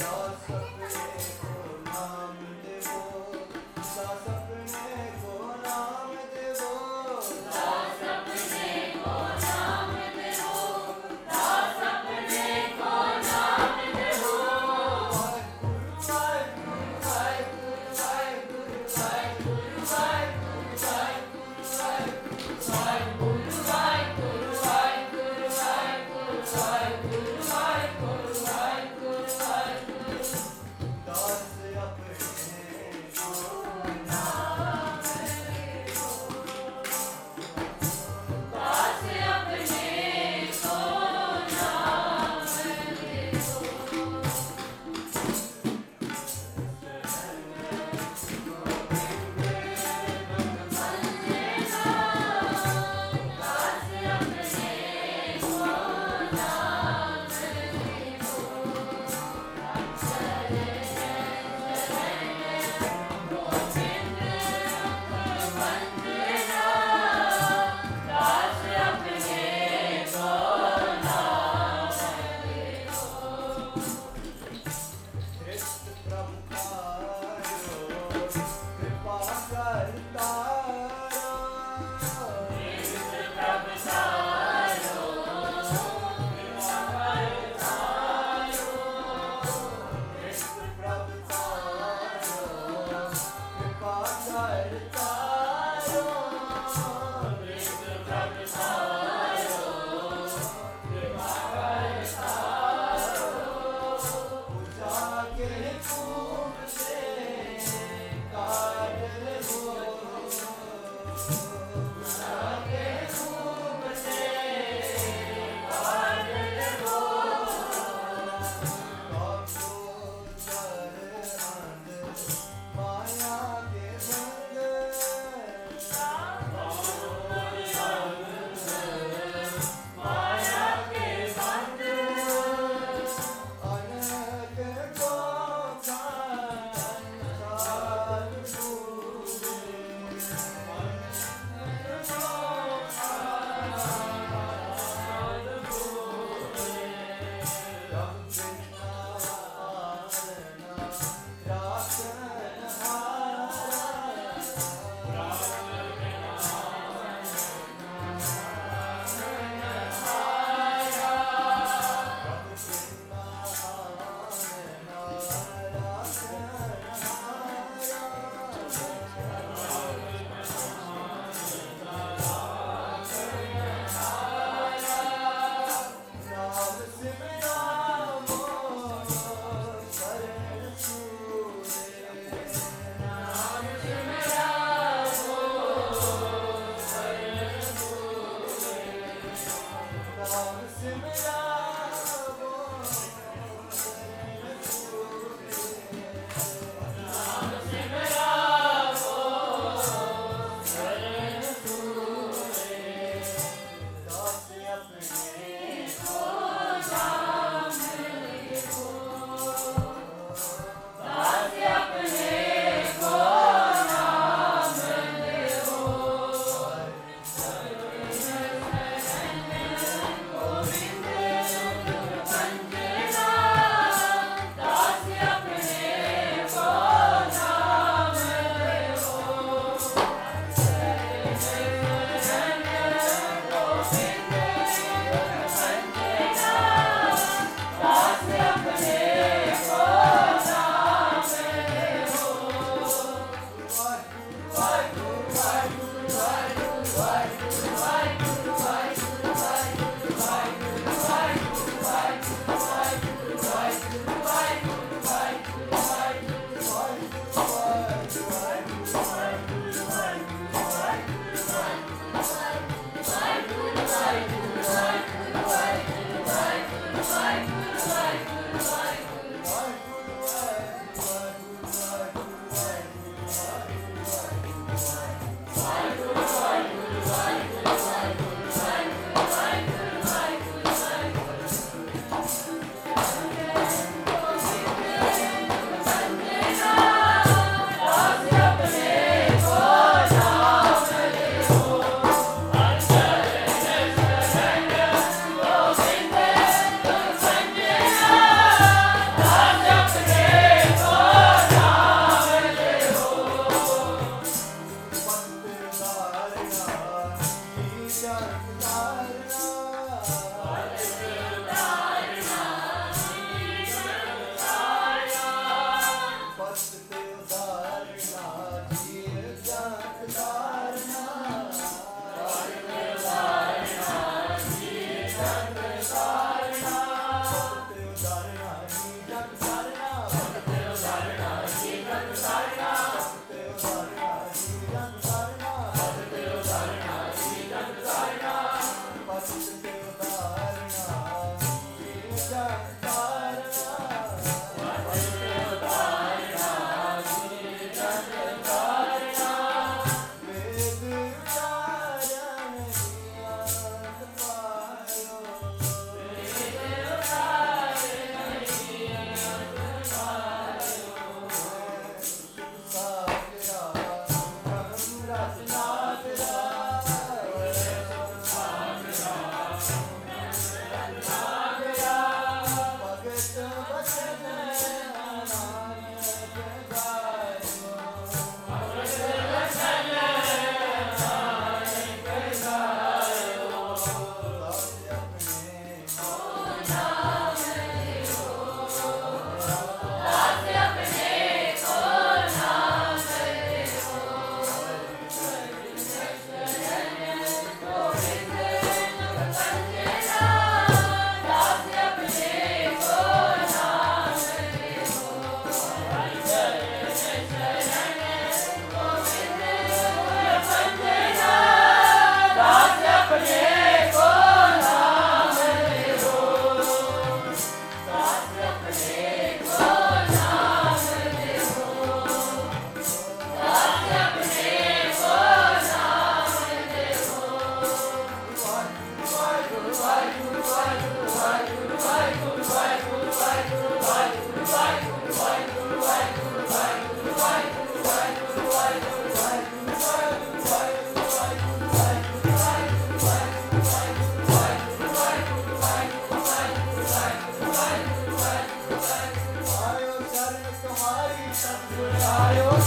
Jealous Thank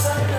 Yes.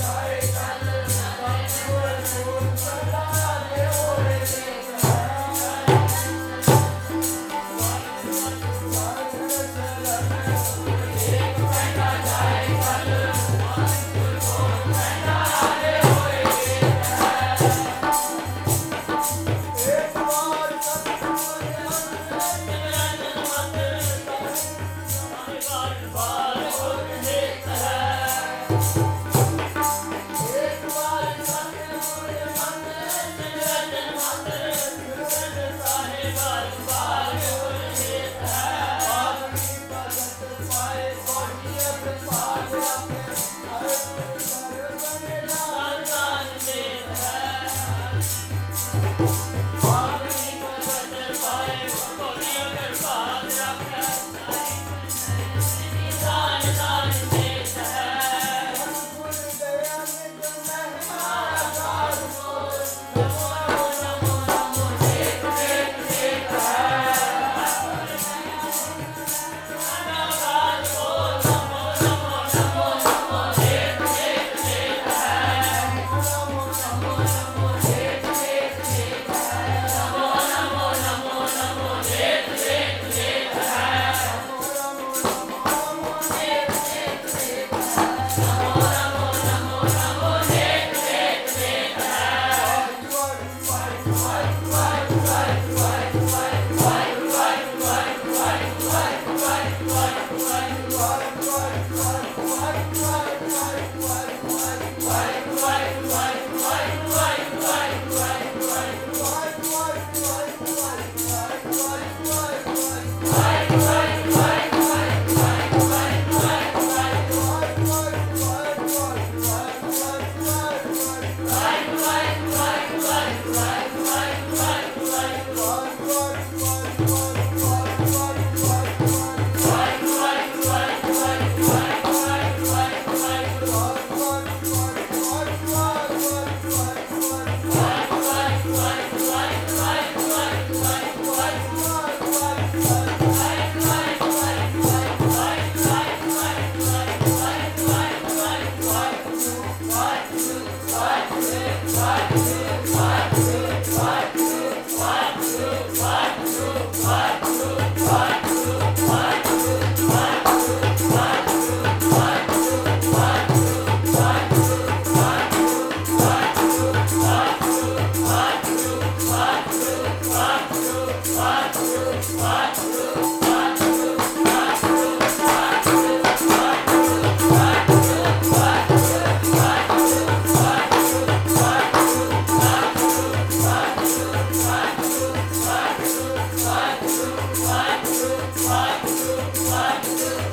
Vai, One, two, one, two.